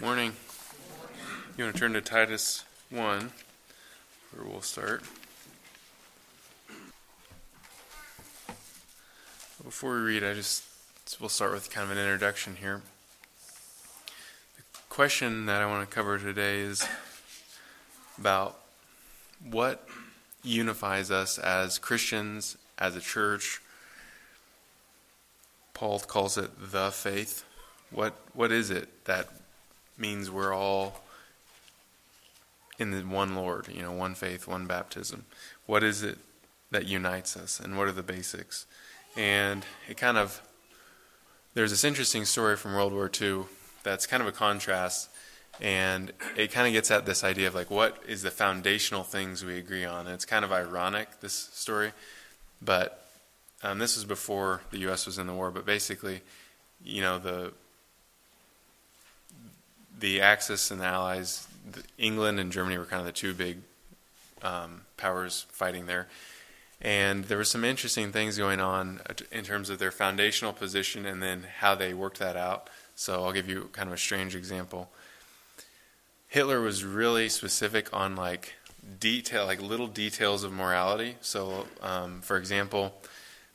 Morning. You want to turn to Titus 1, where we'll start. Before we read, I just we'll start with kind of an introduction here. The question that I want to cover today is about what unifies us as Christians, as a church. Paul calls it the faith. What what is it that means we're all in the one Lord, you know, one faith, one baptism. What is it that unites us, and what are the basics? And it kind of there's this interesting story from World War II that's kind of a contrast, and it kind of gets at this idea of like what is the foundational things we agree on. And it's kind of ironic this story, but um, this was before the U.S. was in the war. But basically, you know the the Axis and the Allies, England and Germany were kind of the two big um, powers fighting there. And there were some interesting things going on in terms of their foundational position and then how they worked that out. So I'll give you kind of a strange example. Hitler was really specific on like detail, like little details of morality. So, um, for example,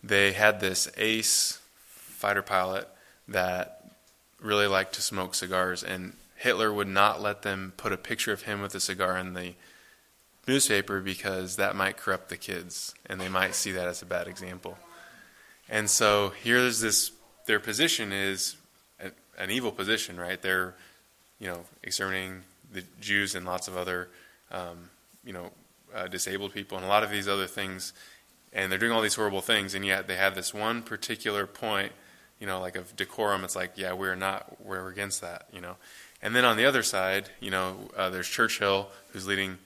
they had this ace fighter pilot that really liked to smoke cigars, and Hitler would not let them put a picture of him with a cigar in the newspaper because that might corrupt the kids and they might see that as a bad example. And so here's this their position is an evil position, right? They're, you know, exterminating the Jews and lots of other, um, you know, uh, disabled people and a lot of these other things. And they're doing all these horrible things, and yet they have this one particular point, you know, like of decorum. It's like, yeah, we're not, we're against that, you know. And then on the other side, you know, uh, there's Churchill who's leading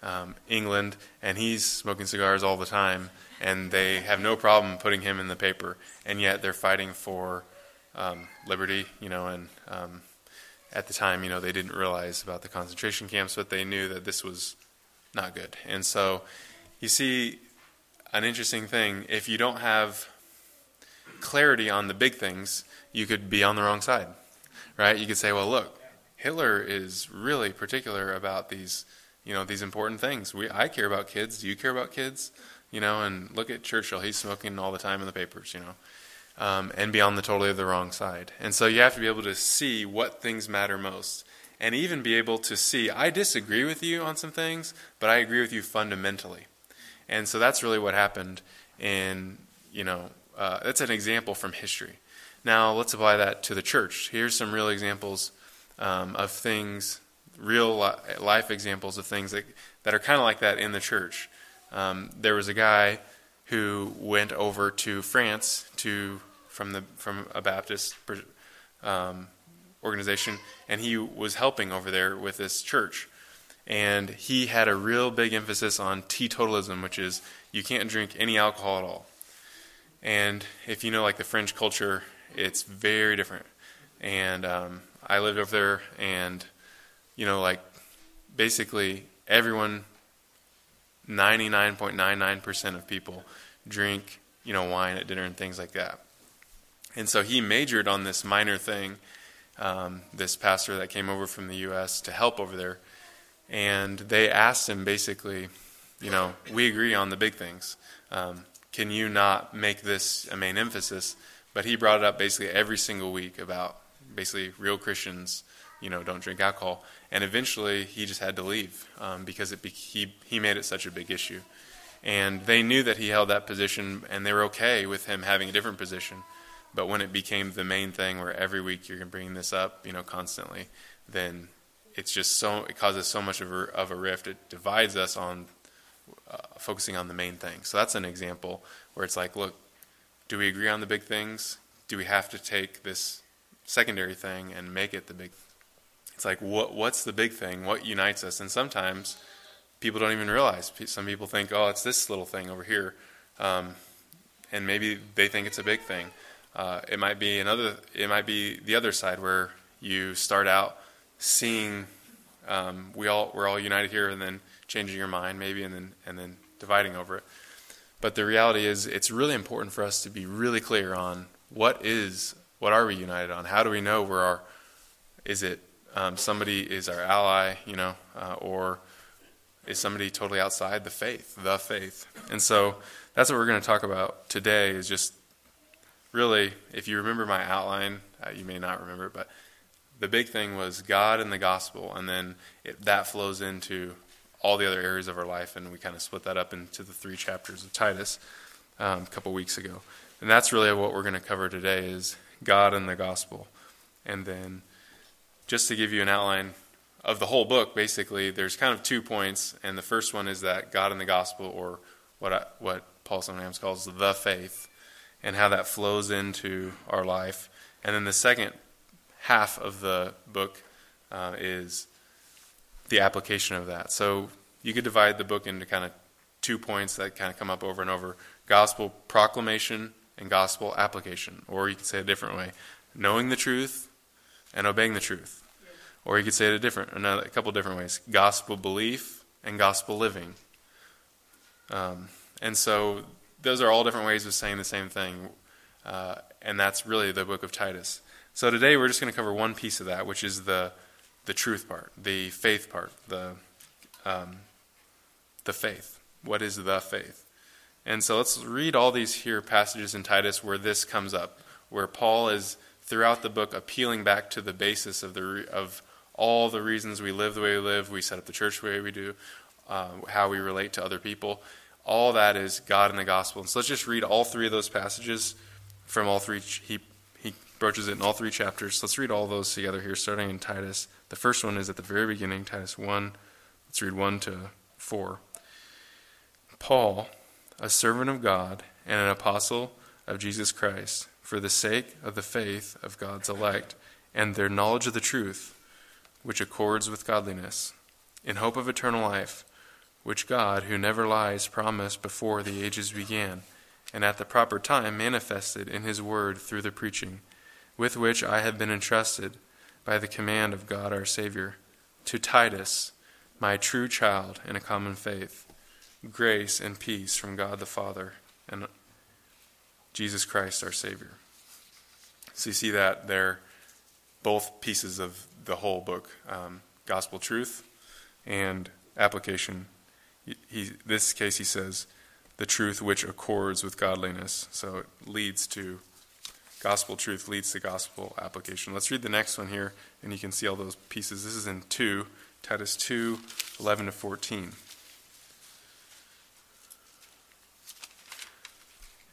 um, England, and he's smoking cigars all the time, and they have no problem putting him in the paper, and yet they're fighting for um, liberty, you know, and um, at the time, you know, they didn't realize about the concentration camps, but they knew that this was not good. And so you see an interesting thing. If you don't have clarity on the big things, you could be on the wrong side, right? You could say, well, look, Hitler is really particular about these, you know, these important things. We, I care about kids. Do you care about kids? You know, and look at Churchill. He's smoking all the time in the papers. You know, um, and be on the totally the wrong side. And so you have to be able to see what things matter most, and even be able to see. I disagree with you on some things, but I agree with you fundamentally. And so that's really what happened. In you know, uh, that's an example from history. Now let's apply that to the church. Here's some real examples um, of things, real life examples of things that, that are kind of like that in the church. Um, there was a guy who went over to France to from the from a Baptist um, organization, and he was helping over there with this church. And he had a real big emphasis on teetotalism, which is you can't drink any alcohol at all. And if you know like the French culture, it's very different. And um, I lived over there, and you know, like basically everyone, ninety nine point nine nine percent of people drink, you know, wine at dinner and things like that. And so he majored on this minor thing. Um, this pastor that came over from the U.S. to help over there, and they asked him basically, you know, we agree on the big things. Um, can you not make this a main emphasis? But he brought it up basically every single week about basically real Christians, you know, don't drink alcohol. And eventually, he just had to leave um, because it be, he he made it such a big issue. And they knew that he held that position, and they were okay with him having a different position. But when it became the main thing, where every week you're bringing this up, you know, constantly, then it's just so it causes so much of a, of a rift. It divides us on uh, focusing on the main thing. So that's an example where it's like, look, do we agree on the big things? Do we have to take this secondary thing and make it the big it's like what what's the big thing? What unites us? And sometimes people don't even realize. Some people think oh it's this little thing over here. Um, and maybe they think it's a big thing. Uh, it might be another it might be the other side where you start out seeing um, we all we're all united here and then changing your mind maybe and then and then dividing over it. But the reality is it's really important for us to be really clear on what is what are we united on? How do we know where our is it um, somebody is our ally, you know, uh, or is somebody totally outside the faith, the faith. And so that's what we're going to talk about today is just really, if you remember my outline, uh, you may not remember, but the big thing was God and the gospel, and then it, that flows into all the other areas of our life, and we kind of split that up into the three chapters of Titus um, a couple weeks ago. And that's really what we're going to cover today is God and the gospel. And then just to give you an outline of the whole book, basically, there's kind of two points, and the first one is that God and the gospel, or what I, what Paul sometimes calls the faith, and how that flows into our life. And then the second half of the book uh, is the application of that. So you could divide the book into kind of two points that kind of come up over and over gospel proclamation and gospel application. Or you could say it a different way knowing the truth and obeying the truth. Or you could say it a different, a couple different ways: gospel belief and gospel living. Um, and so those are all different ways of saying the same thing, uh, and that's really the book of Titus. So today we're just going to cover one piece of that, which is the the truth part, the faith part, the um, the faith. What is the faith? And so let's read all these here passages in Titus where this comes up, where Paul is throughout the book appealing back to the basis of the of all the reasons we live the way we live, we set up the church the way we do, uh, how we relate to other people. All that is God and the gospel. And so let's just read all three of those passages from all three. He he broaches it in all three chapters. Let's read all those together here, starting in Titus. The first one is at the very beginning, Titus one. Let's read one to four. Paul, a servant of God and an apostle of Jesus Christ, for the sake of the faith of God's elect and their knowledge of the truth which accords with godliness, in hope of eternal life, which God, who never lies, promised before the ages began, and at the proper time manifested in his word through the preaching, with which I have been entrusted by the command of God our Savior, to Titus, my true child in a common faith, grace and peace from God the Father and Jesus Christ our Savior. So you see that there, both pieces of the whole book um, gospel truth and application. He, he, this case, he says, the truth which accords with godliness. So it leads to gospel truth, leads to gospel application. Let's read the next one here, and you can see all those pieces. This is in 2, Titus 2 11 to 14.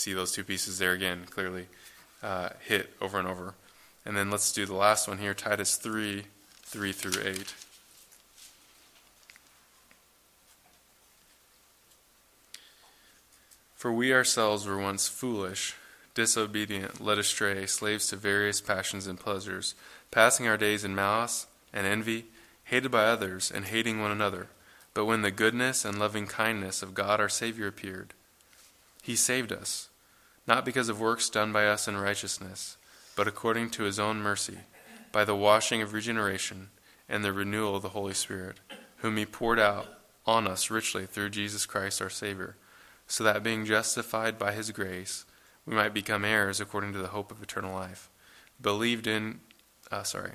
See those two pieces there again, clearly uh, hit over and over. And then let's do the last one here Titus 3 3 through 8. For we ourselves were once foolish, disobedient, led astray, slaves to various passions and pleasures, passing our days in malice and envy, hated by others, and hating one another. But when the goodness and loving kindness of God our Savior appeared, He saved us, not because of works done by us in righteousness but according to his own mercy, by the washing of regeneration and the renewal of the Holy Spirit, whom he poured out on us richly through Jesus Christ our Savior, so that being justified by his grace, we might become heirs according to the hope of eternal life. Believed in, uh, sorry.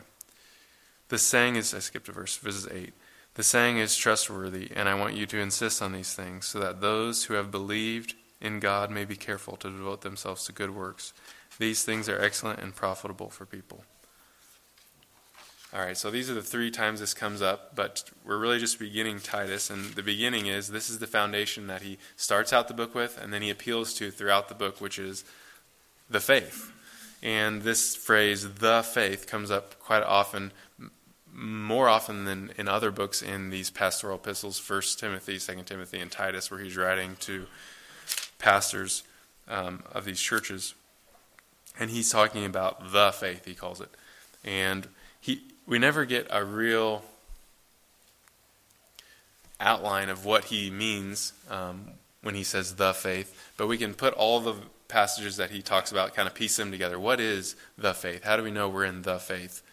The saying is, I skipped a verse, verses 8. The saying is trustworthy, and I want you to insist on these things, so that those who have believed in God may be careful to devote themselves to good works. These things are excellent and profitable for people. All right, so these are the three times this comes up, but we're really just beginning Titus, and the beginning is this is the foundation that he starts out the book with, and then he appeals to throughout the book, which is the faith. And this phrase, the faith, comes up quite often, more often than in other books in these pastoral epistles, First Timothy, Second Timothy, and Titus, where he's writing to pastors um, of these churches and he's talking about the faith, he calls it. And he we never get a real outline of what he means um, when he says the faith, but we can put all the passages that he talks about, kind of piece them together. What is the faith? How do we know we're in the faith?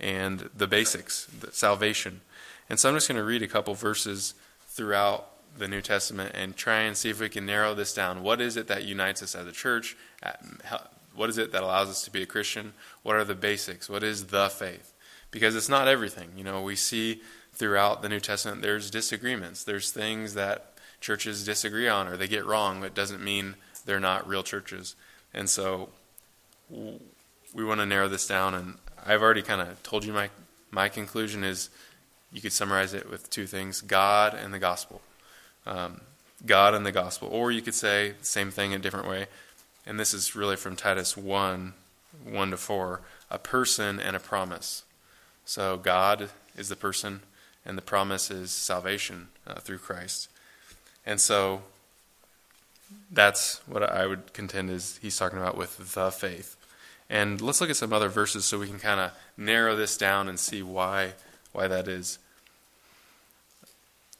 And the basics, the salvation. And so I'm just going to read a couple verses throughout the New Testament and try and see if we can narrow this down. What is it that unites us as a church? What is it that allows us to be a Christian? What are the basics? What is the faith? Because it's not everything. You know, we see throughout the New Testament there's disagreements. There's things that churches disagree on or they get wrong. It doesn't mean they're not real churches. And so we want to narrow this down. And I've already kind of told you my, my conclusion is you could summarize it with two things God and the gospel. Um, God and the gospel. Or you could say the same thing in a different way. And this is really from Titus 1 1 to 4 a person and a promise. So God is the person, and the promise is salvation uh, through Christ. And so that's what I would contend is he's talking about with the faith. And let's look at some other verses so we can kind of narrow this down and see why why that is.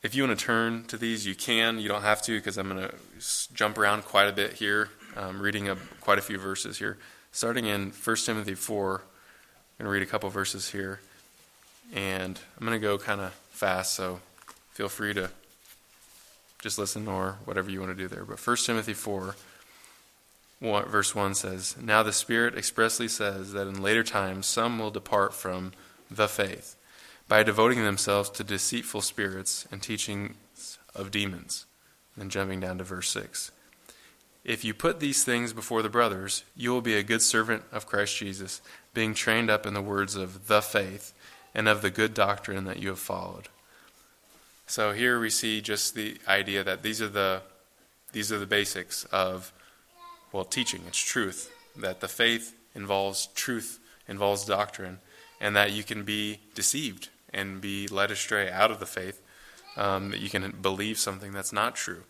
If you want to turn to these, you can. You don't have to because I'm going to jump around quite a bit here, um, reading a, quite a few verses here. Starting in 1 Timothy 4, I'm going to read a couple verses here. And I'm going to go kind of fast, so feel free to just listen or whatever you want to do there. But 1 Timothy 4, verse 1 says, Now the Spirit expressly says that in later times some will depart from the faith by devoting themselves to deceitful spirits and teachings of demons. And jumping down to verse 6. If you put these things before the brothers, you will be a good servant of Christ Jesus, being trained up in the words of the faith and of the good doctrine that you have followed. So here we see just the idea that these are the these are the basics of well teaching. It's truth that the faith involves truth, involves doctrine, and that you can be deceived and be led astray out of the faith. Um, that you can believe something that's not true.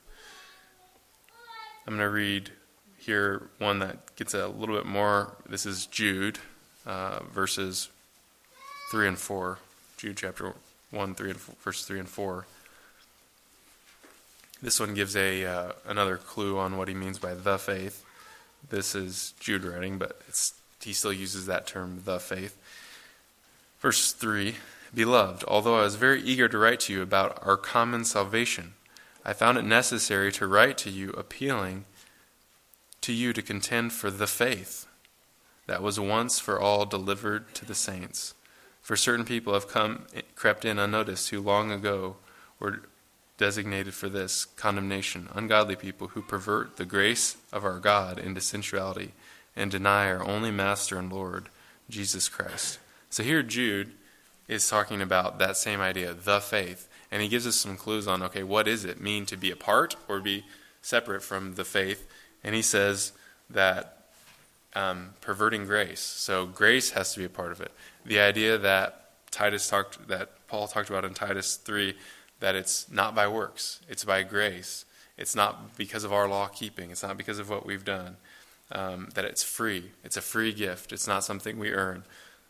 I'm going to read here one that gets a little bit more. This is Jude, uh, verses 3 and 4. Jude chapter 1, 3 and 4, verse 3 and 4. This one gives a uh, another clue on what he means by the faith. This is Jude writing, but he still uses that term, the faith. Verse 3 Beloved, although I was very eager to write to you about our common salvation, I found it necessary to write to you appealing to you to contend for the faith that was once for all delivered to the saints. For certain people have come crept in unnoticed who long ago were designated for this condemnation ungodly people who pervert the grace of our God into sensuality and deny our only master and Lord, Jesus Christ. So here Jude is talking about that same idea, the faith, and he gives us some clues on okay, what does it mean to be apart or be separate from the faith? And he says that um, perverting grace. So grace has to be a part of it. The idea that Titus talked, that Paul talked about in Titus three, that it's not by works, it's by grace. It's not because of our law keeping. It's not because of what we've done. Um, that it's free. It's a free gift. It's not something we earn.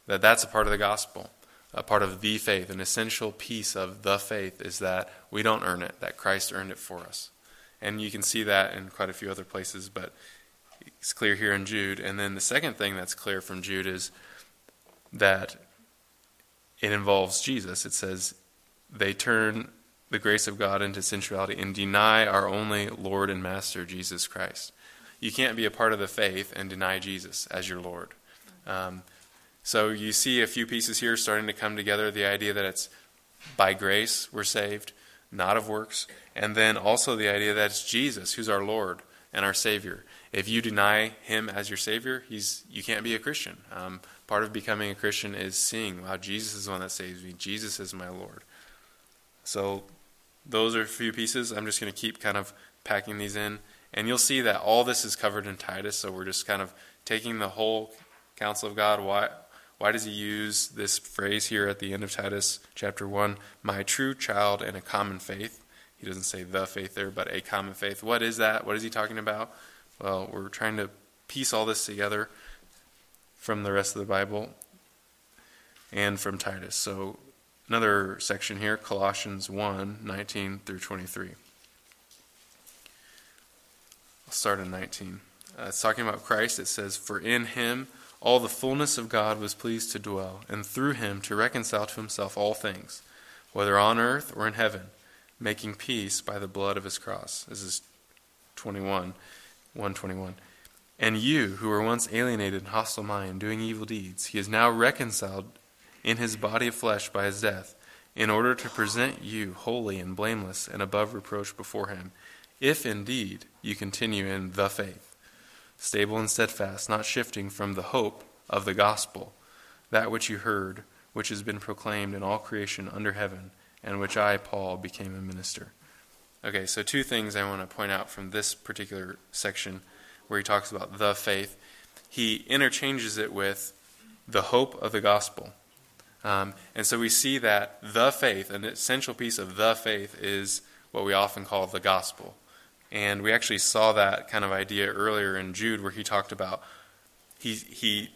That that's a part of the gospel, a part of the faith. An essential piece of the faith is that we don't earn it. That Christ earned it for us. And you can see that in quite a few other places, but it's clear here in Jude. And then the second thing that's clear from Jude is that it involves Jesus. It says, they turn the grace of God into sensuality and deny our only Lord and Master, Jesus Christ. You can't be a part of the faith and deny Jesus as your Lord. Um, so you see a few pieces here starting to come together the idea that it's by grace we're saved, not of works, and then also the idea that it's Jesus who's our Lord and our Savior. If you deny Him as your Savior, he's, you can't be a Christian. Um, part of becoming a Christian is seeing, wow, Jesus is the one that saves me. Jesus is my Lord. So those are a few pieces. I'm just going to keep kind of packing these in. And you'll see that all this is covered in Titus. So we're just kind of taking the whole counsel of God. Why, why does he use this phrase here at the end of Titus chapter 1? My true child and a common faith. He doesn't say the faith there, but a common faith. What is that? What is he talking about? Well, we're trying to piece all this together from the rest of the Bible. and from Titus. So another section here, Colossians 1 19 through 23. I'll start in 19. Uh, it's talking about Christ. It says, For in him all the fullness of God was pleased to dwell, and through him to reconcile to himself all things, whether on earth or in heaven, making peace by the blood of his cross. This is 21, 121. And you, who were once alienated and hostile mind, doing evil deeds, he is now reconciled in his body of flesh by his death, in order to present you holy and blameless and above reproach before him, if indeed you continue in the faith, stable and steadfast, not shifting from the hope of the gospel, that which you heard, which has been proclaimed in all creation under heaven, and which I, Paul, became a minister. Okay, so two things I want to point out from this particular section where he talks about the faith. He interchanges it with the hope of the gospel. Um, and so we see that the faith, an essential piece of the faith, is what we often call the gospel. And we actually saw that kind of idea earlier in Jude, where he talked about he he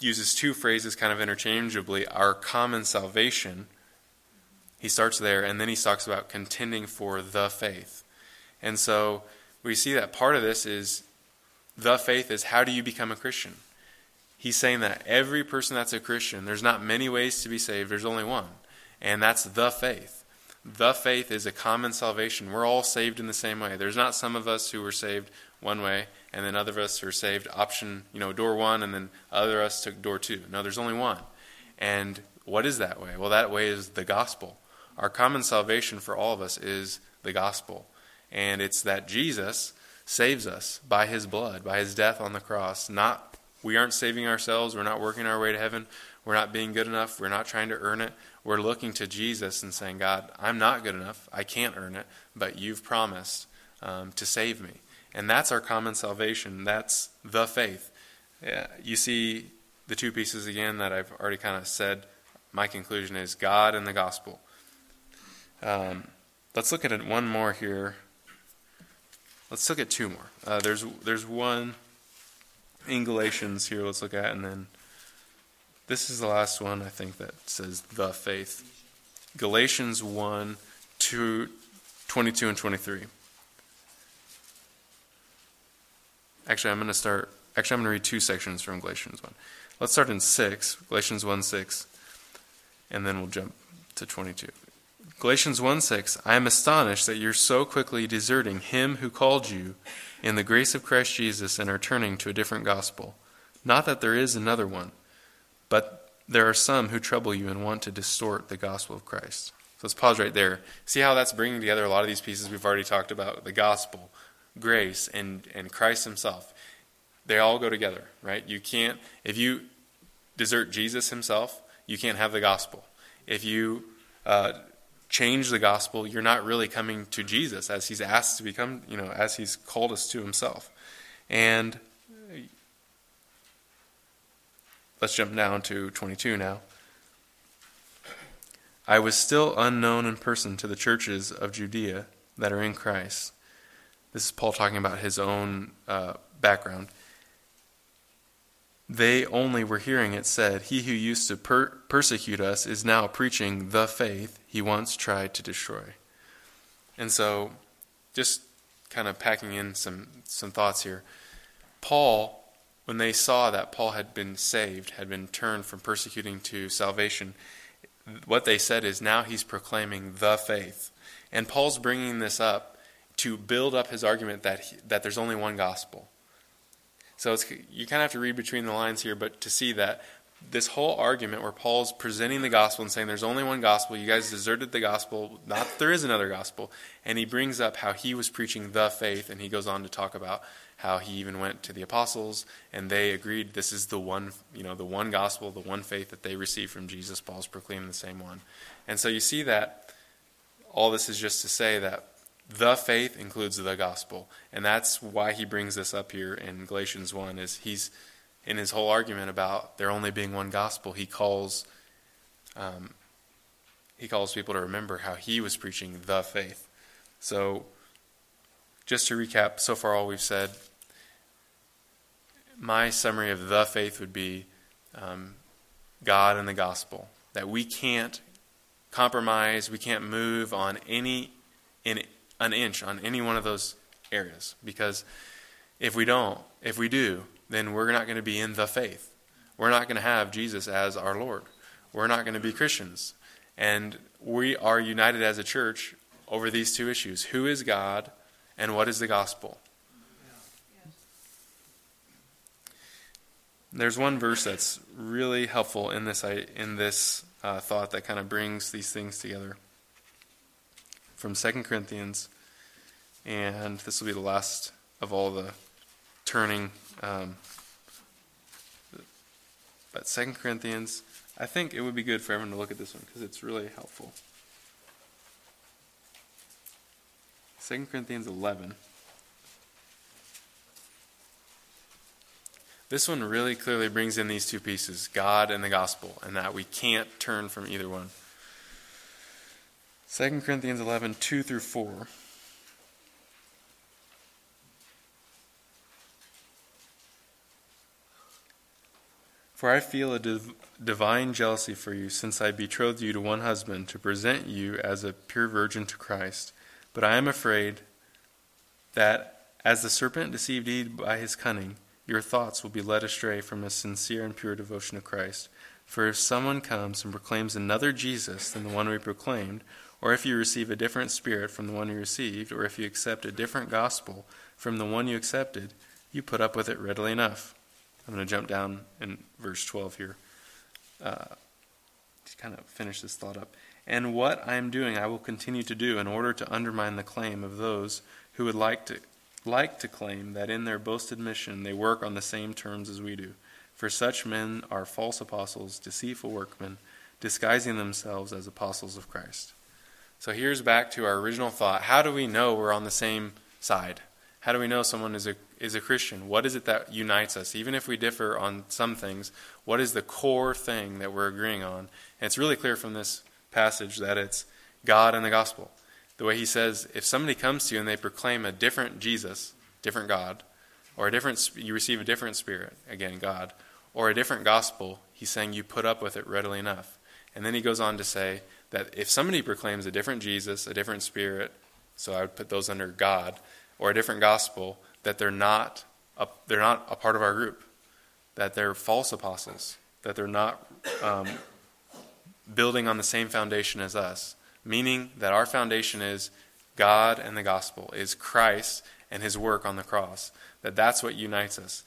uses two phrases kind of interchangeably: our common salvation. He starts there, and then he talks about contending for the faith. And so we see that part of this is the faith is how do you become a Christian? he's saying that every person that's a Christian, there's not many ways to be saved, there's only one. And that's the faith. The faith is a common salvation. We're all saved in the same way. There's not some of us who were saved one way, and then other of us are saved option, you know, door one, and then other of us took door two. No, there's only one. And what is that way? Well, that way is the gospel. Our common salvation for all of us is the gospel. And it's that Jesus saves us by his blood, by his death on the cross, not we aren't saving ourselves. We're not working our way to heaven. We're not being good enough. We're not trying to earn it. We're looking to Jesus and saying, God, I'm not good enough. I can't earn it, but you've promised um, to save me. And that's our common salvation. That's the faith. Yeah, you see the two pieces again that I've already kind of said. My conclusion is God and the gospel. Um, let's look at it one more here. Let's look at two more. Uh, there's there's one in Galatians here, let's look at, and then this is the last one I think that says the faith. Galatians 1, 2, 22 and 23. Actually, I'm going to start, actually, I'm going to read two sections from Galatians 1. Let's start in 6, Galatians 1 6, and then we'll jump to 22. Galatians 1 6, I am astonished that you're so quickly deserting him who called you in the grace of Christ Jesus and are turning to a different gospel. Not that there is another one, but there are some who trouble you and want to distort the gospel of Christ. So let's pause right there. See how that's bringing together a lot of these pieces we've already talked about the gospel, grace, and, and Christ Himself. They all go together, right? You can't, if you desert Jesus Himself, you can't have the gospel. If you uh, change the gospel, you're not really coming to Jesus as he's asked to become, you know, as he's called us to himself. And let's jump down to 22 now. I was still unknown in person to the churches of Judea that are in Christ. This is Paul talking about his own uh, background they only were hearing it said, He who used to per- persecute us is now preaching the faith he once tried to destroy. And so, just kind of packing in some, some thoughts here. Paul, when they saw that Paul had been saved, had been turned from persecuting to salvation, what they said is now he's proclaiming the faith. And Paul's bringing this up to build up his argument that, he, that there's only one gospel. So you kind of have to read between the lines here, but to see that this whole argument where Paul's presenting the gospel and saying there's only one gospel, you guys deserted the gospel, not there is another gospel, and he brings up how he was preaching the faith, and he goes on to talk about how he even went to the apostles and they agreed this is the one, you know, the one gospel, the one faith that they received from Jesus. Paul's proclaiming the same one, and so you see that all this is just to say that the faith includes the gospel. And that's why he brings this up here in Galatians 1 is he's in his whole argument about there only being one gospel, he calls um, he calls people to remember how he was preaching the faith. So just to recap so far all we've said, my summary of the faith would be um, God and the gospel. that we can't compromise, we can't move on any in an inch on any one of those areas because if we don't, if we do, then we're not going to be in the faith. We're not going to have Jesus as our Lord. We're not going to be Christians. And we are united as a church over these two issues who is God and what is the gospel? There's one verse that's really helpful in this in this uh, thought that kind of brings these things together. From 2 Corinthians, and this will be the last of all the turning. Um, but 2 Corinthians, I think it would be good for everyone to look at this one because it's really helpful. 2 Corinthians 11. This one really clearly brings in these two pieces God and the gospel, and that we can't turn from either one. 2 Corinthians 11, 2 through 4. For I feel a div- divine jealousy for you, since I betrothed you to one husband, to present you as a pure virgin to Christ. But I am afraid that, as the serpent deceived Eve by his cunning, your thoughts will be led astray from a sincere and pure devotion to Christ. For if someone comes and proclaims another Jesus than the one we proclaimed, or if you receive a different spirit from the one you received, or if you accept a different gospel from the one you accepted, you put up with it readily enough. I'm going to jump down in verse 12 here uh, to kind of finish this thought up. And what I am doing, I will continue to do in order to undermine the claim of those who would like to like to claim that in their boasted mission they work on the same terms as we do. For such men are false apostles, deceitful workmen, disguising themselves as apostles of Christ. So here's back to our original thought. How do we know we're on the same side? How do we know someone is a is a Christian? What is it that unites us? Even if we differ on some things, what is the core thing that we're agreeing on? And it's really clear from this passage that it's God and the gospel the way he says, if somebody comes to you and they proclaim a different Jesus, different God, or a different, you receive a different spirit, again, God, or a different gospel, he's saying you put up with it readily enough. And then he goes on to say that if somebody proclaims a different Jesus, a different spirit, so I would put those under God, or a different gospel, that they're not a, they're not a part of our group, that they're false apostles, that they're not um, building on the same foundation as us meaning that our foundation is God and the gospel, is Christ and his work on the cross. That that's what unites us.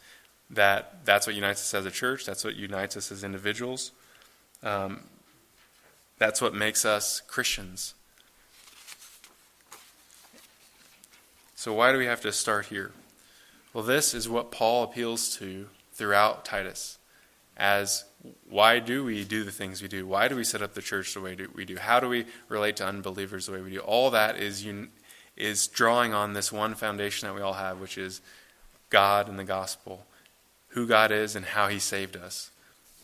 That that's what unites us as a church. That's what unites us as individuals. Um, that's what makes us Christians. So why do we have to start here? Well, this is what Paul appeals to throughout Titus as why do we do the things we do? Why do we set up the church the way we do? How do we relate to unbelievers the way we do? All that is un- is drawing on this one foundation that we all have, which is God and the gospel, who God is and how He saved us.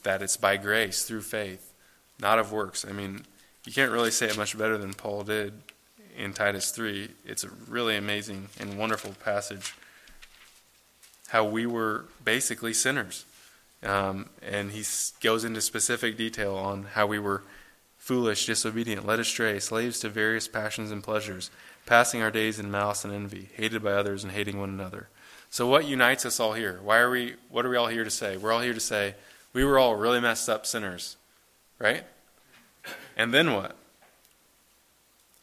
That it's by grace through faith, not of works. I mean, you can't really say it much better than Paul did in Titus 3. It's a really amazing and wonderful passage. How we were basically sinners um, and he goes into specific detail on how we were foolish, disobedient, led astray, slaves to various passions and pleasures, passing our days in malice and envy, hated by others and hating one another. So what unites us all here? Why are we what are we all here to say? We're all here to say we were all really messed up sinners. Right? And then what?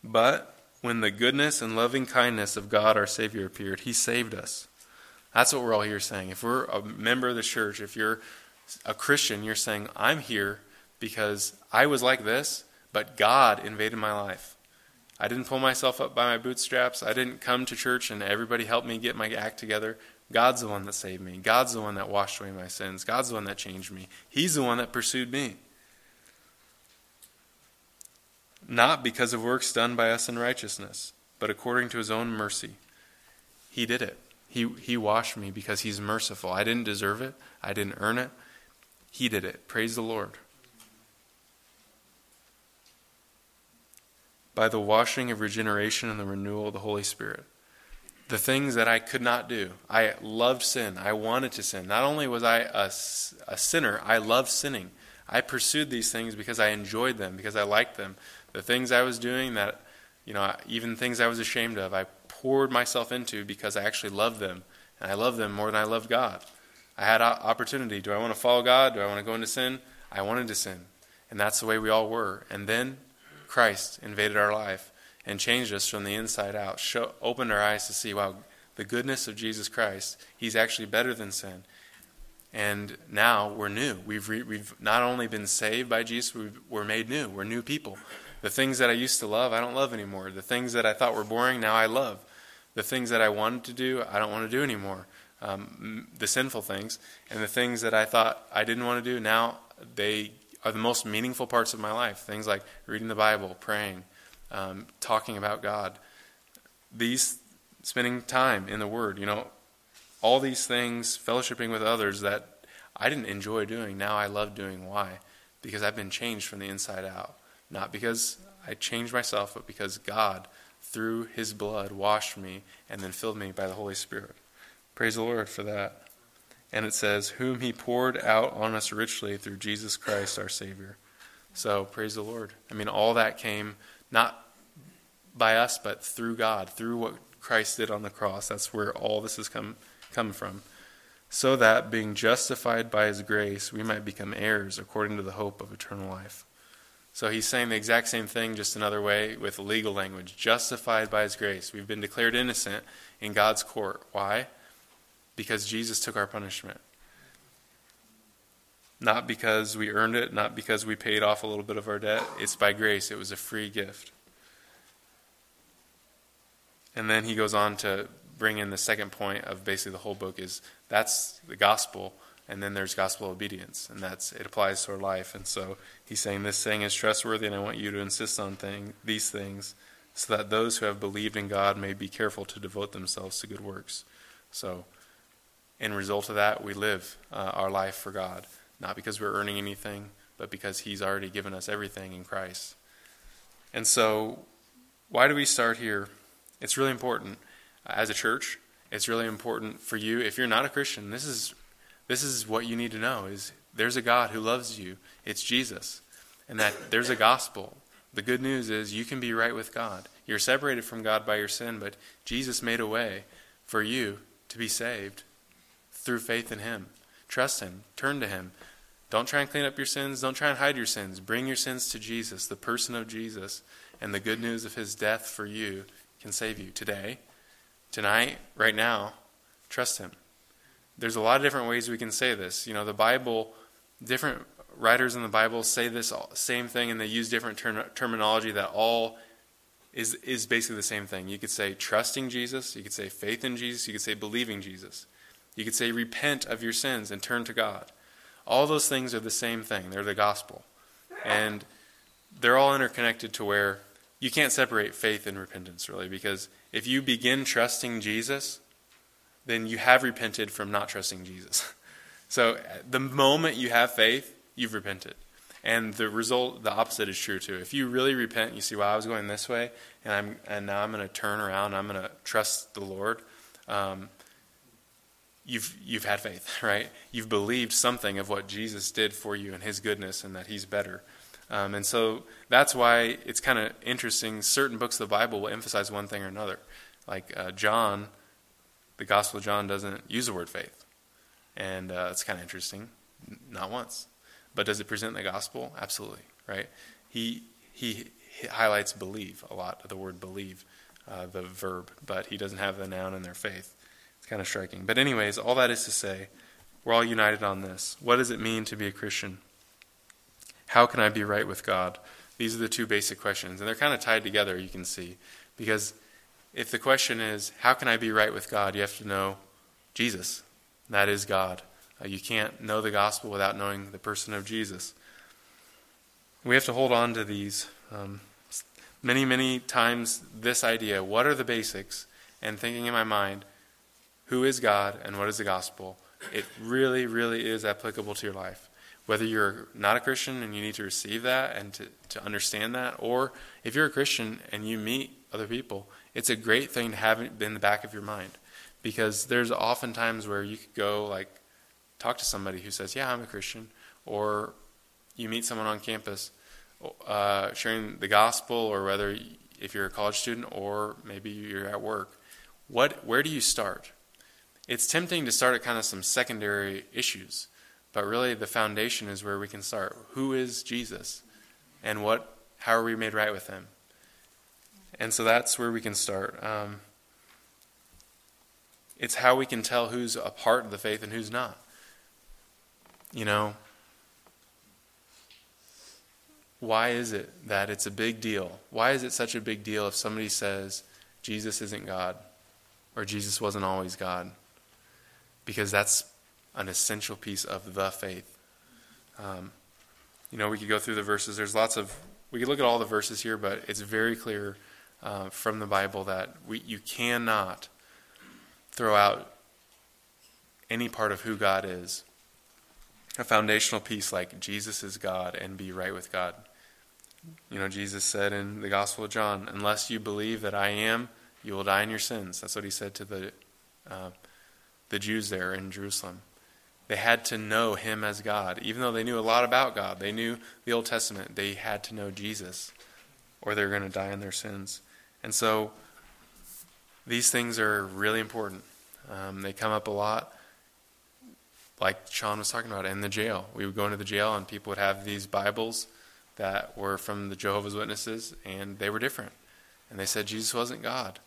But when the goodness and loving kindness of God our Savior appeared, he saved us that's what we're all here saying. If we're a member of the church, if you're a Christian, you're saying, I'm here because I was like this, but God invaded my life. I didn't pull myself up by my bootstraps. I didn't come to church and everybody helped me get my act together. God's the one that saved me. God's the one that washed away my sins. God's the one that changed me. He's the one that pursued me. Not because of works done by us in righteousness, but according to his own mercy. He did it. He, he washed me because He's merciful. I didn't deserve it, I didn't earn it. He did it. Praise the Lord. By the washing of regeneration and the renewal of the Holy Spirit. The things that I could not do. I loved sin. I wanted to sin. Not only was I a, a sinner, I loved sinning. I pursued these things because I enjoyed them, because I liked them. The things I was doing that, you know, even things I was ashamed of, I poured myself into because I actually loved them. And I loved them more than I loved God. I had opportunity. Do I want to follow God? Do I want to go into sin? I wanted to sin. And that's the way we all were. And then Christ invaded our life and changed us from the inside out, show, opened our eyes to see, wow, the goodness of Jesus Christ. He's actually better than sin. And now we're new. We've, re, we've not only been saved by Jesus, we're made new. We're new people. The things that I used to love, I don't love anymore. The things that I thought were boring, now I love. The things that I wanted to do, I don't want to do anymore. Um, the sinful things. And the things that I thought I didn't want to do, now they are the most meaningful parts of my life. Things like reading the Bible, praying, um, talking about God. These, spending time in the Word, you know, all these things, fellowshipping with others that I didn't enjoy doing, now I love doing. Why? Because I've been changed from the inside out. Not because I changed myself, but because God, through His blood, washed me and then filled me by the Holy Spirit. Praise the Lord for that. And it says, Whom He poured out on us richly through Jesus Christ our Savior. So praise the Lord. I mean, all that came not by us, but through God, through what Christ did on the cross. That's where all this has come come from, so that, being justified by his grace, we might become heirs according to the hope of eternal life. So he's saying the exact same thing, just another way with legal language. Justified by his grace. We've been declared innocent in God's court. Why? Because Jesus took our punishment. Not because we earned it, not because we paid off a little bit of our debt. It's by grace. It was a free gift. And then he goes on to bring in the second point of basically the whole book is that's the gospel, and then there's gospel obedience, and that's it applies to our life. And so he's saying this thing is trustworthy, and I want you to insist on thing, these things, so that those who have believed in God may be careful to devote themselves to good works. So, in result of that, we live uh, our life for God, not because we're earning anything, but because He's already given us everything in Christ. And so, why do we start here? It's really important as a church, it's really important for you. If you're not a Christian, this is this is what you need to know: is there's a God who loves you. It's Jesus, and that there's a gospel. The good news is you can be right with God. You're separated from God by your sin, but Jesus made a way for you to be saved through faith in Him. Trust Him. Turn to Him. Don't try and clean up your sins. Don't try and hide your sins. Bring your sins to Jesus, the person of Jesus, and the good news of His death for you can save you today tonight, right now, trust Him. There's a lot of different ways we can say this. You know, the Bible, different writers in the Bible say this same thing and they use different ter- terminology that all is, is basically the same thing. You could say trusting Jesus, you could say faith in Jesus, you could say believing Jesus. You could say repent of your sins and turn to God. All those things are the same thing, they're the gospel. And they're all interconnected to where you can't separate faith and repentance, really, because if you begin trusting Jesus, then you have repented from not trusting Jesus. So the moment you have faith, you've repented. And the result, the opposite is true too. If you really repent, you see, well, I was going this way, and I'm, and now I'm going to turn around. I'm going to trust the Lord. Um, you've you've had faith, right? You've believed something of what Jesus did for you and His goodness, and that He's better. Um, and so that's why it's kind of interesting. Certain books of the Bible will emphasize one thing or another. Like uh, John, the Gospel of John doesn't use the word faith. And uh, it's kind of interesting. Not once. But does it present the gospel? Absolutely, right? He, he, he highlights believe a lot, the word believe, uh, the verb, but he doesn't have the noun in their faith. It's kind of striking. But, anyways, all that is to say, we're all united on this. What does it mean to be a Christian? How can I be right with God? These are the two basic questions, and they're kind of tied together, you can see. Because if the question is, How can I be right with God? you have to know Jesus. That is God. Uh, you can't know the gospel without knowing the person of Jesus. We have to hold on to these. Um, many, many times, this idea what are the basics? And thinking in my mind, who is God and what is the gospel? It really, really is applicable to your life whether you're not a Christian and you need to receive that and to, to understand that, or if you're a Christian and you meet other people, it's a great thing to have it in the back of your mind. Because there's often times where you could go, like, talk to somebody who says, Yeah, I'm a Christian, or you meet someone on campus uh, sharing the gospel, or whether if you're a college student or maybe you're at work, what where do you start? It's tempting to start at kind of some secondary issues, but really the foundation is where we can start. Who is Jesus, and what? How are we made right with Him? And so that's where we can start. Um, it's how we can tell who's a part of the faith and who's not. You know, why is it that it's a big deal? Why is it such a big deal if somebody says Jesus isn't God or Jesus wasn't always God? Because that's an essential piece of the faith. Um, you know, we could go through the verses. There's lots of, we could look at all the verses here, but it's very clear uh, from the Bible that we, you cannot throw out any part of who God is. A foundational piece like Jesus is God and be right with God. You know, Jesus said in the Gospel of John, unless you believe that I am, you will die in your sins. That's what he said to the, uh, the Jews there in Jerusalem. They had to know him as God. Even though they knew a lot about God, they knew the Old Testament, they had to know Jesus, or they're going to die in their sins. And so these things are really important. Um, they come up a lot, like Sean was talking about, in the jail. We would go into the jail, and people would have these Bibles that were from the Jehovah's Witnesses, and they were different. And they said Jesus wasn't God.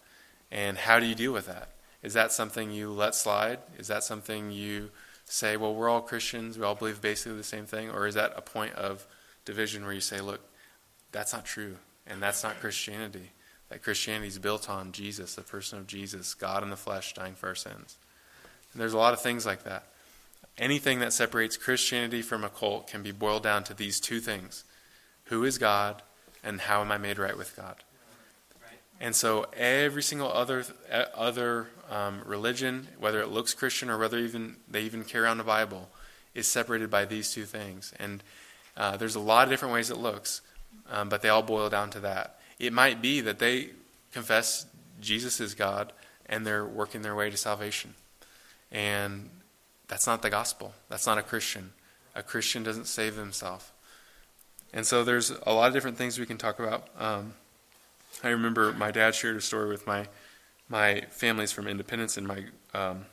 And how do you deal with that? Is that something you let slide? Is that something you say, well, we're all Christians, we all believe basically the same thing? Or is that a point of division where you say, look, that's not true, and that's not Christianity? That Christianity is built on Jesus, the person of Jesus, God in the flesh dying for our sins. And there's a lot of things like that. Anything that separates Christianity from a cult can be boiled down to these two things who is God and how am I made right with God? And so every single other other um, religion, whether it looks Christian or whether even they even carry on the Bible, is separated by these two things. And uh, there's a lot of different ways it looks, um, but they all boil down to that. It might be that they confess Jesus is God and they're working their way to salvation. And that's not the gospel. That's not a Christian. A Christian doesn't save himself. And so there's a lot of different things we can talk about. Um, I remember my dad shared a story with my my family's from Independence, and my um,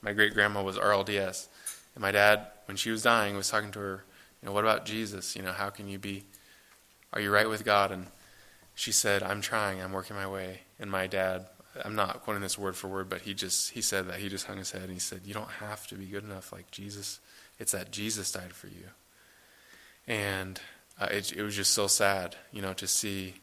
my great grandma was RLDS, and my dad, when she was dying, was talking to her. You know, what about Jesus? You know, how can you be? Are you right with God? And she said, I'm trying. I'm working my way. And my dad, I'm not quoting this word for word, but he just he said that he just hung his head and he said, "You don't have to be good enough like Jesus. It's that Jesus died for you." And uh, it, it was just so sad, you know, to see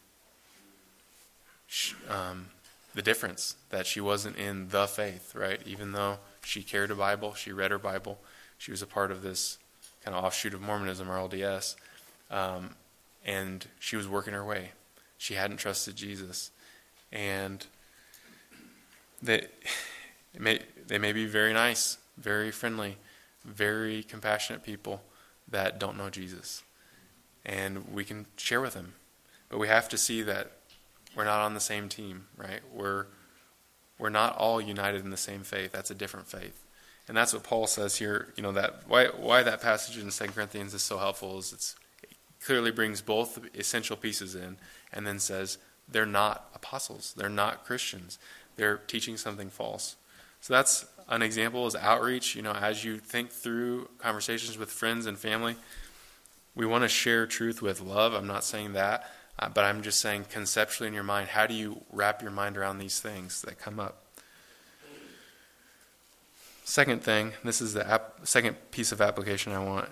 um, the difference that she wasn't in the faith, right? Even though she carried a Bible, she read her Bible, she was a part of this kind of offshoot of Mormonism or LDS, um, and she was working her way. She hadn't trusted Jesus, and they may they may be very nice, very friendly, very compassionate people that don't know Jesus, and we can share with them, but we have to see that we're not on the same team, right? We're we're not all united in the same faith. That's a different faith. And that's what Paul says here, you know, that why why that passage in 2 Corinthians is so helpful is it's it clearly brings both essential pieces in and then says they're not apostles. They're not Christians. They're teaching something false. So that's an example is outreach, you know, as you think through conversations with friends and family, we want to share truth with love. I'm not saying that, uh, but I'm just saying conceptually in your mind, how do you wrap your mind around these things that come up? Second thing, this is the ap- second piece of application I want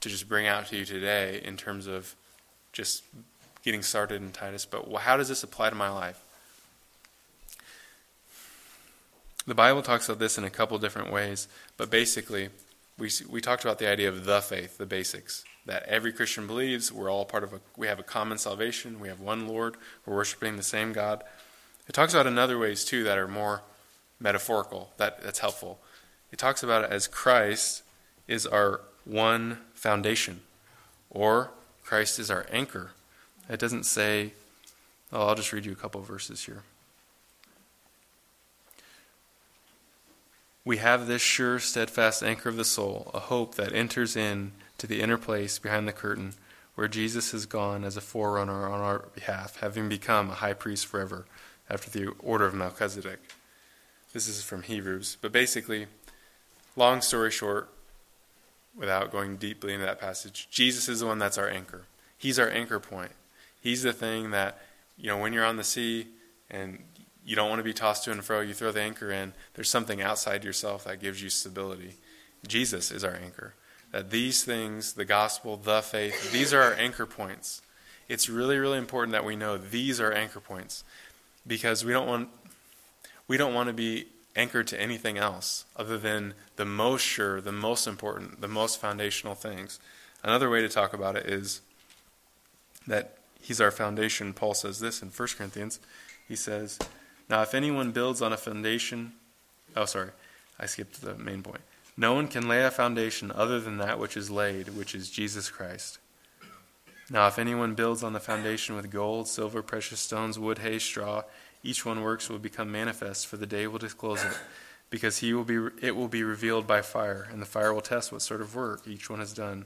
to just bring out to you today in terms of just getting started in Titus. But how does this apply to my life? The Bible talks about this in a couple different ways, but basically, we, we talked about the idea of the faith, the basics that every Christian believes. We're all part of a, we have a common salvation. We have one Lord. We're worshiping the same God. It talks about in other ways too that are more metaphorical. That that's helpful. It talks about it as Christ is our one foundation, or Christ is our anchor. It doesn't say. Oh, I'll just read you a couple verses here. We have this sure, steadfast anchor of the soul, a hope that enters in to the inner place behind the curtain, where Jesus has gone as a forerunner on our behalf, having become a high priest forever, after the order of Melchizedek. This is from Hebrews. But basically, long story short, without going deeply into that passage, Jesus is the one that's our anchor. He's our anchor point. He's the thing that, you know, when you're on the sea and you don't want to be tossed to and fro, you throw the anchor in, there's something outside yourself that gives you stability. Jesus is our anchor. That these things, the gospel, the faith, these are our anchor points. It's really, really important that we know these are anchor points because we don't want we don't want to be anchored to anything else other than the most sure, the most important, the most foundational things. Another way to talk about it is that he's our foundation. Paul says this in 1 Corinthians. He says, Now if anyone builds on a foundation, oh, sorry, I skipped the main point. No one can lay a foundation other than that which is laid, which is Jesus Christ. Now, if anyone builds on the foundation with gold, silver, precious stones, wood, hay, straw, each one works will become manifest, for the day will disclose it, because he will be, it will be revealed by fire, and the fire will test what sort of work each one has done.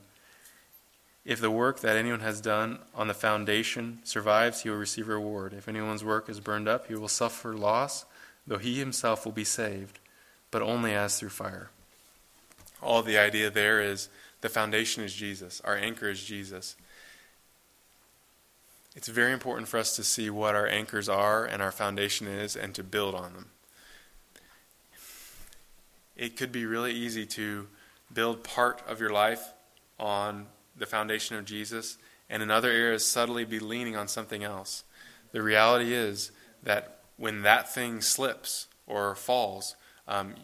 If the work that anyone has done on the foundation survives, he will receive reward. If anyone's work is burned up, he will suffer loss, though he himself will be saved, but only as through fire all the idea there is the foundation is Jesus, our anchor is Jesus. It's very important for us to see what our anchors are and our foundation is and to build on them. It could be really easy to build part of your life on the foundation of Jesus and in other areas subtly be leaning on something else. The reality is that when that thing slips or falls, um,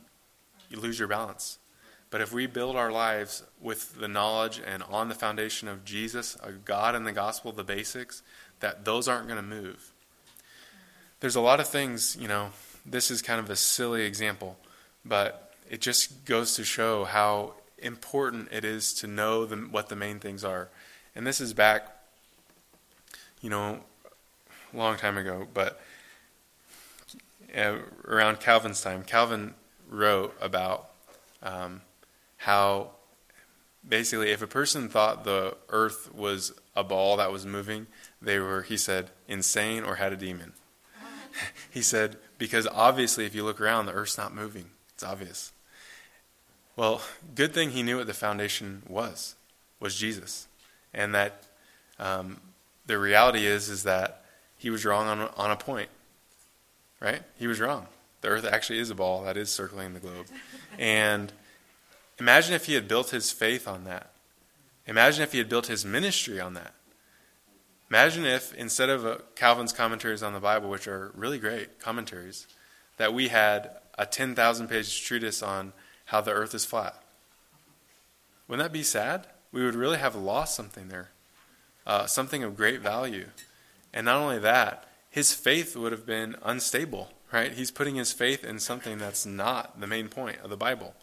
you lose your balance. But if we build our lives with the knowledge and on the foundation of Jesus, God and the gospel, the basics, that those aren't going to move. There's a lot of things, you know, this is kind of a silly example, but it just goes to show how important it is to know the, what the main things are. And this is back, you know, a long time ago, but uh, around Calvin's time, Calvin wrote about um, how basically if a person thought the earth was a ball that was moving, they were, he said, insane or had a demon. he said, because obviously if you look around, the earth's not moving. It's obvious. Well, good thing he knew what the foundation was, was Jesus. And that um, the reality is, is that he was wrong on, on a point. Right? He was wrong. The earth actually is a ball that is circling the globe. And Imagine if he had built his faith on that. Imagine if he had built his ministry on that. Imagine if, instead of uh, Calvin's commentaries on the Bible, which are really great commentaries, that we had a 10,000 page treatise on how the earth is flat. Wouldn't that be sad? We would really have lost something there, uh, something of great value. And not only that, his faith would have been unstable, right? He's putting his faith in something that's not the main point of the Bible.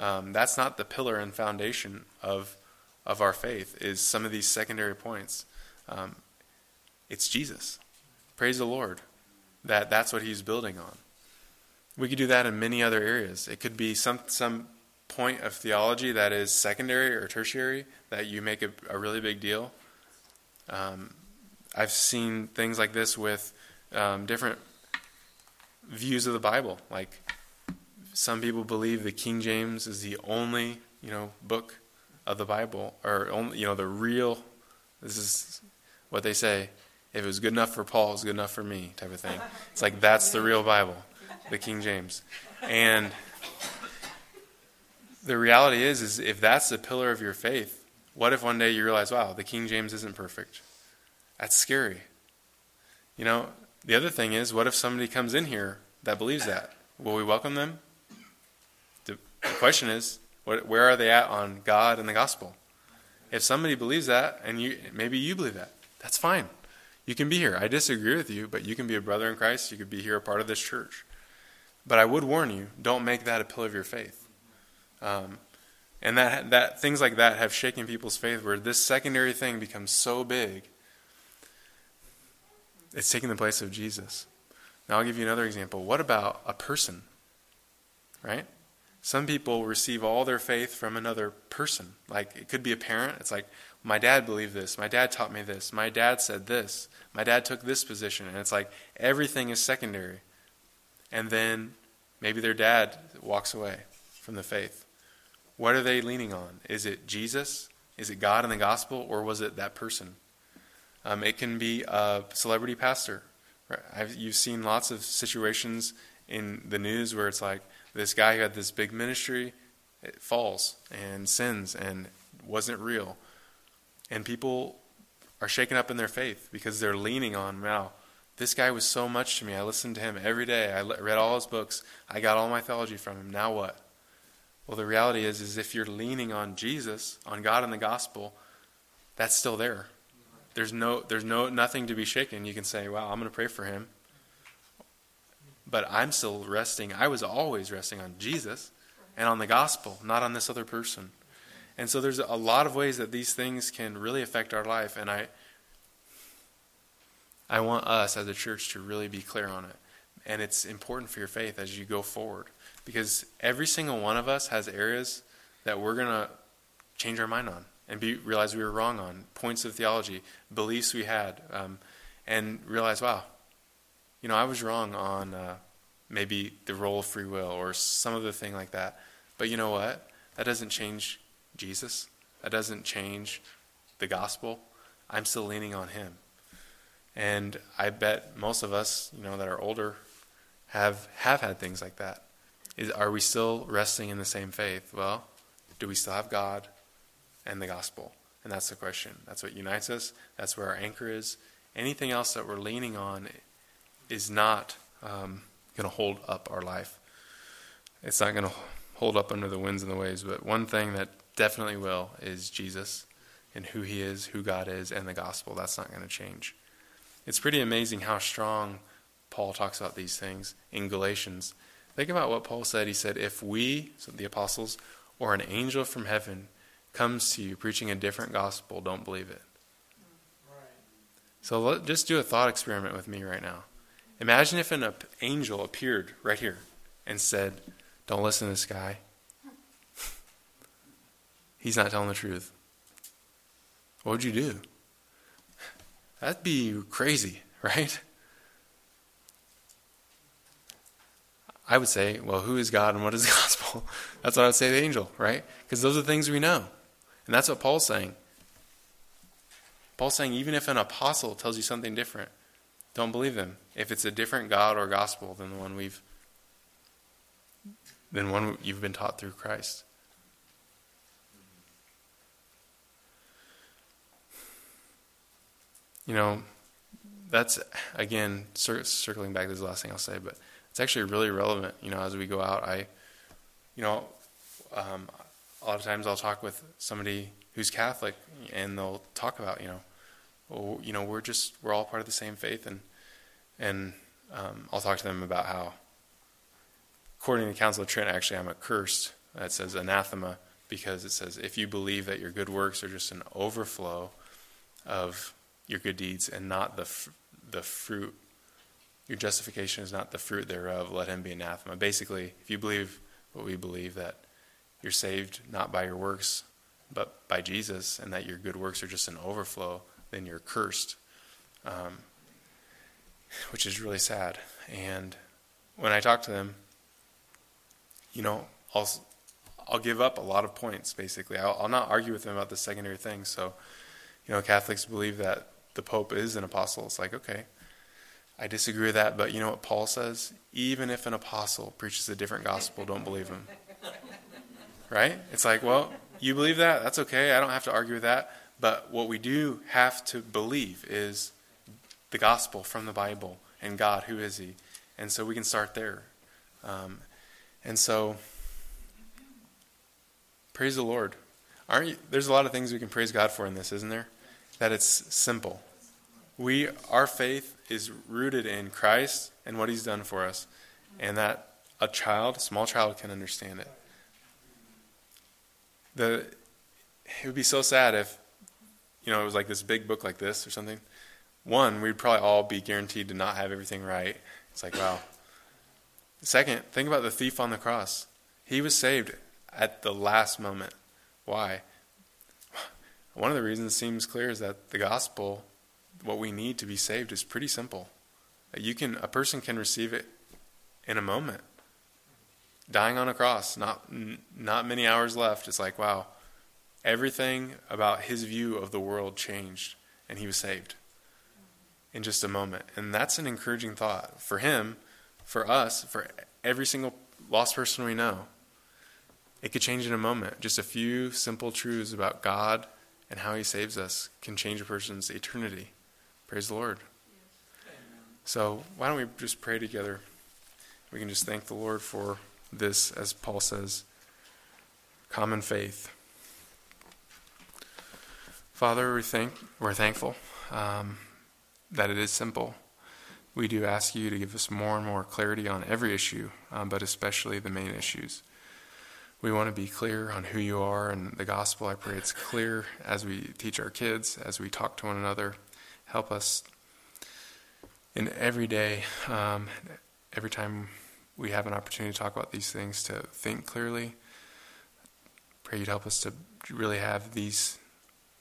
Um, that's not the pillar and foundation of of our faith. Is some of these secondary points. Um, it's Jesus. Praise the Lord that that's what He's building on. We could do that in many other areas. It could be some some point of theology that is secondary or tertiary that you make a, a really big deal. Um, I've seen things like this with um, different views of the Bible, like some people believe the King James is the only, you know, book of the Bible, or only, you know, the real. This is what they say. If it was good enough for Paul, it's good enough for me, type of thing. It's like that's the real Bible, the King James, and the reality is, is if that's the pillar of your faith, what if one day you realize, wow, the King James isn't perfect? That's scary. You know, the other thing is, what if somebody comes in here that believes that? Will we welcome them? The question is, what, where are they at on God and the gospel? If somebody believes that, and you maybe you believe that, that's fine. You can be here. I disagree with you, but you can be a brother in Christ. You could be here a part of this church. But I would warn you: don't make that a pillar of your faith. Um, and that that things like that have shaken people's faith, where this secondary thing becomes so big. It's taking the place of Jesus. Now I'll give you another example. What about a person? Right? Some people receive all their faith from another person. Like it could be a parent. It's like, my dad believed this. My dad taught me this. My dad said this. My dad took this position. And it's like everything is secondary. And then maybe their dad walks away from the faith. What are they leaning on? Is it Jesus? Is it God in the gospel? Or was it that person? Um, it can be a celebrity pastor. Right? you've seen lots of situations in the news where it's like this guy who had this big ministry it falls and sins and wasn't real. And people are shaken up in their faith because they're leaning on, wow, this guy was so much to me. I listened to him every day. I read all his books. I got all my theology from him. Now what? Well, the reality is, is if you're leaning on Jesus, on God and the gospel, that's still there. There's no, there's no, nothing to be shaken. You can say, "Wow, I'm going to pray for him," but I'm still resting. I was always resting on Jesus and on the gospel, not on this other person. And so there's a lot of ways that these things can really affect our life, and I, I want us as a church to really be clear on it. And it's important for your faith as you go forward, because every single one of us has areas that we're going to change our mind on and be, realize we were wrong on, points of theology, beliefs we had, um, and realize, wow, you know, I was wrong on uh, maybe the role of free will or some other thing like that. But you know what? That doesn't change Jesus. That doesn't change the gospel. I'm still leaning on Him. And I bet most of us, you know, that are older, have have had things like that. Is, are we still resting in the same faith? Well, do we still have God? and the gospel. And that's the question. That's what unites us. That's where our anchor is. Anything else that we're leaning on is not um, going to hold up our life. It's not going to hold up under the winds and the waves. But one thing that definitely will is Jesus and who he is, who God is, and the gospel. That's not going to change. It's pretty amazing how strong Paul talks about these things in Galatians. Think about what Paul said. He said, If we, so the apostles, or an angel from heaven comes to you preaching a different gospel, don't believe it. So let, just do a thought experiment with me right now. Imagine if an angel appeared right here and said, Don't listen to this guy. He's not telling the truth. What would you do? That'd be crazy, right? I would say, well, who is God and what is the gospel? That's what I would say to the angel, right? Because those are things we know. And that's what Paul's saying. Paul's saying even if an apostle tells you something different, don't believe them. If it's a different God or gospel than the one we've than one you've been taught through Christ. You know, that's again cir- circling back. This is the last thing I'll say, but it's actually really relevant. You know, as we go out, I, you know, um, a lot of times I'll talk with somebody who's Catholic, and they'll talk about you know, oh, you know, we're just we're all part of the same faith, and and um, I'll talk to them about how, according to the Council of Trent, actually I'm accursed. That says anathema because it says if you believe that your good works are just an overflow of your good deeds and not the the fruit. Your justification is not the fruit thereof. Let him be anathema. Basically, if you believe what we believe that you're saved not by your works, but by Jesus, and that your good works are just an overflow, then you're cursed, um, which is really sad. And when I talk to them, you know, I'll I'll give up a lot of points. Basically, I'll, I'll not argue with them about the secondary things. So, you know, Catholics believe that the Pope is an apostle. It's like okay. I disagree with that, but you know what Paul says? Even if an apostle preaches a different gospel, don't believe him right? It's like, well, you believe that? That's okay. I don't have to argue with that. But what we do have to believe is the gospel from the Bible and God, who is He? And so we can start there. Um, and so, praise the Lord. Aren't you, there's a lot of things we can praise God for in this, isn't there? That it's simple. We, our faith is rooted in Christ and what He's done for us, and that a child, a small child, can understand it the it would be so sad if you know it was like this big book like this or something. One, we'd probably all be guaranteed to not have everything right. It's like wow. Second, think about the thief on the cross. He was saved at the last moment. Why? One of the reasons it seems clear is that the gospel, what we need to be saved, is pretty simple. You can a person can receive it in a moment. Dying on a cross, not not many hours left. It's like wow, everything about his view of the world changed, and he was saved in just a moment. And that's an encouraging thought for him, for us, for every single lost person we know. It could change in a moment. Just a few simple truths about God and how He saves us can change a person's eternity. Praise the Lord. So, why don't we just pray together? We can just thank the Lord for this, as Paul says, common faith. Father, we thank, we're thankful um, that it is simple. We do ask you to give us more and more clarity on every issue, um, but especially the main issues. We want to be clear on who you are and the gospel. I pray it's clear as we teach our kids, as we talk to one another. Help us in every day, um, every time we have an opportunity to talk about these things, to think clearly. Pray you'd help us to really have these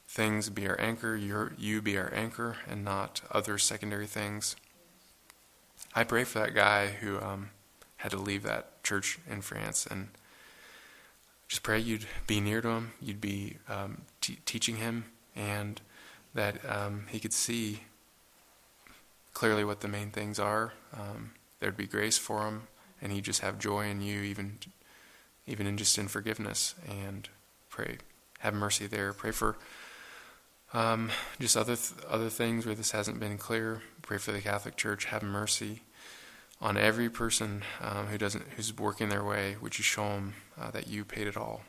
things be our anchor, your, you be our anchor, and not other secondary things. I pray for that guy who um, had to leave that church in France, and just pray you'd be near to him, you'd be um, t- teaching him, and that um, he could see clearly what the main things are. Um, there'd be grace for him, and he'd just have joy in you, even even in just in forgiveness. And pray, have mercy there. Pray for um, just other th- other things where this hasn't been clear. Pray for the Catholic Church. Have mercy on every person um, who doesn't who's working their way. Would you show them uh, that you paid it all?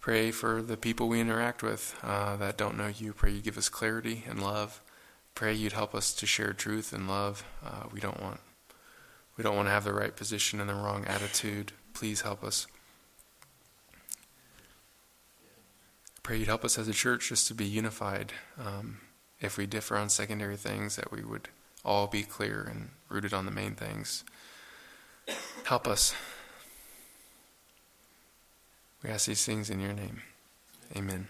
Pray for the people we interact with uh, that don't know you. Pray you give us clarity and love. Pray you'd help us to share truth and love. Uh, we don't want we don't want to have the right position and the wrong attitude. Please help us. Pray you'd help us as a church just to be unified. Um, if we differ on secondary things, that we would all be clear and rooted on the main things. Help us. We ask these things in your name. Amen.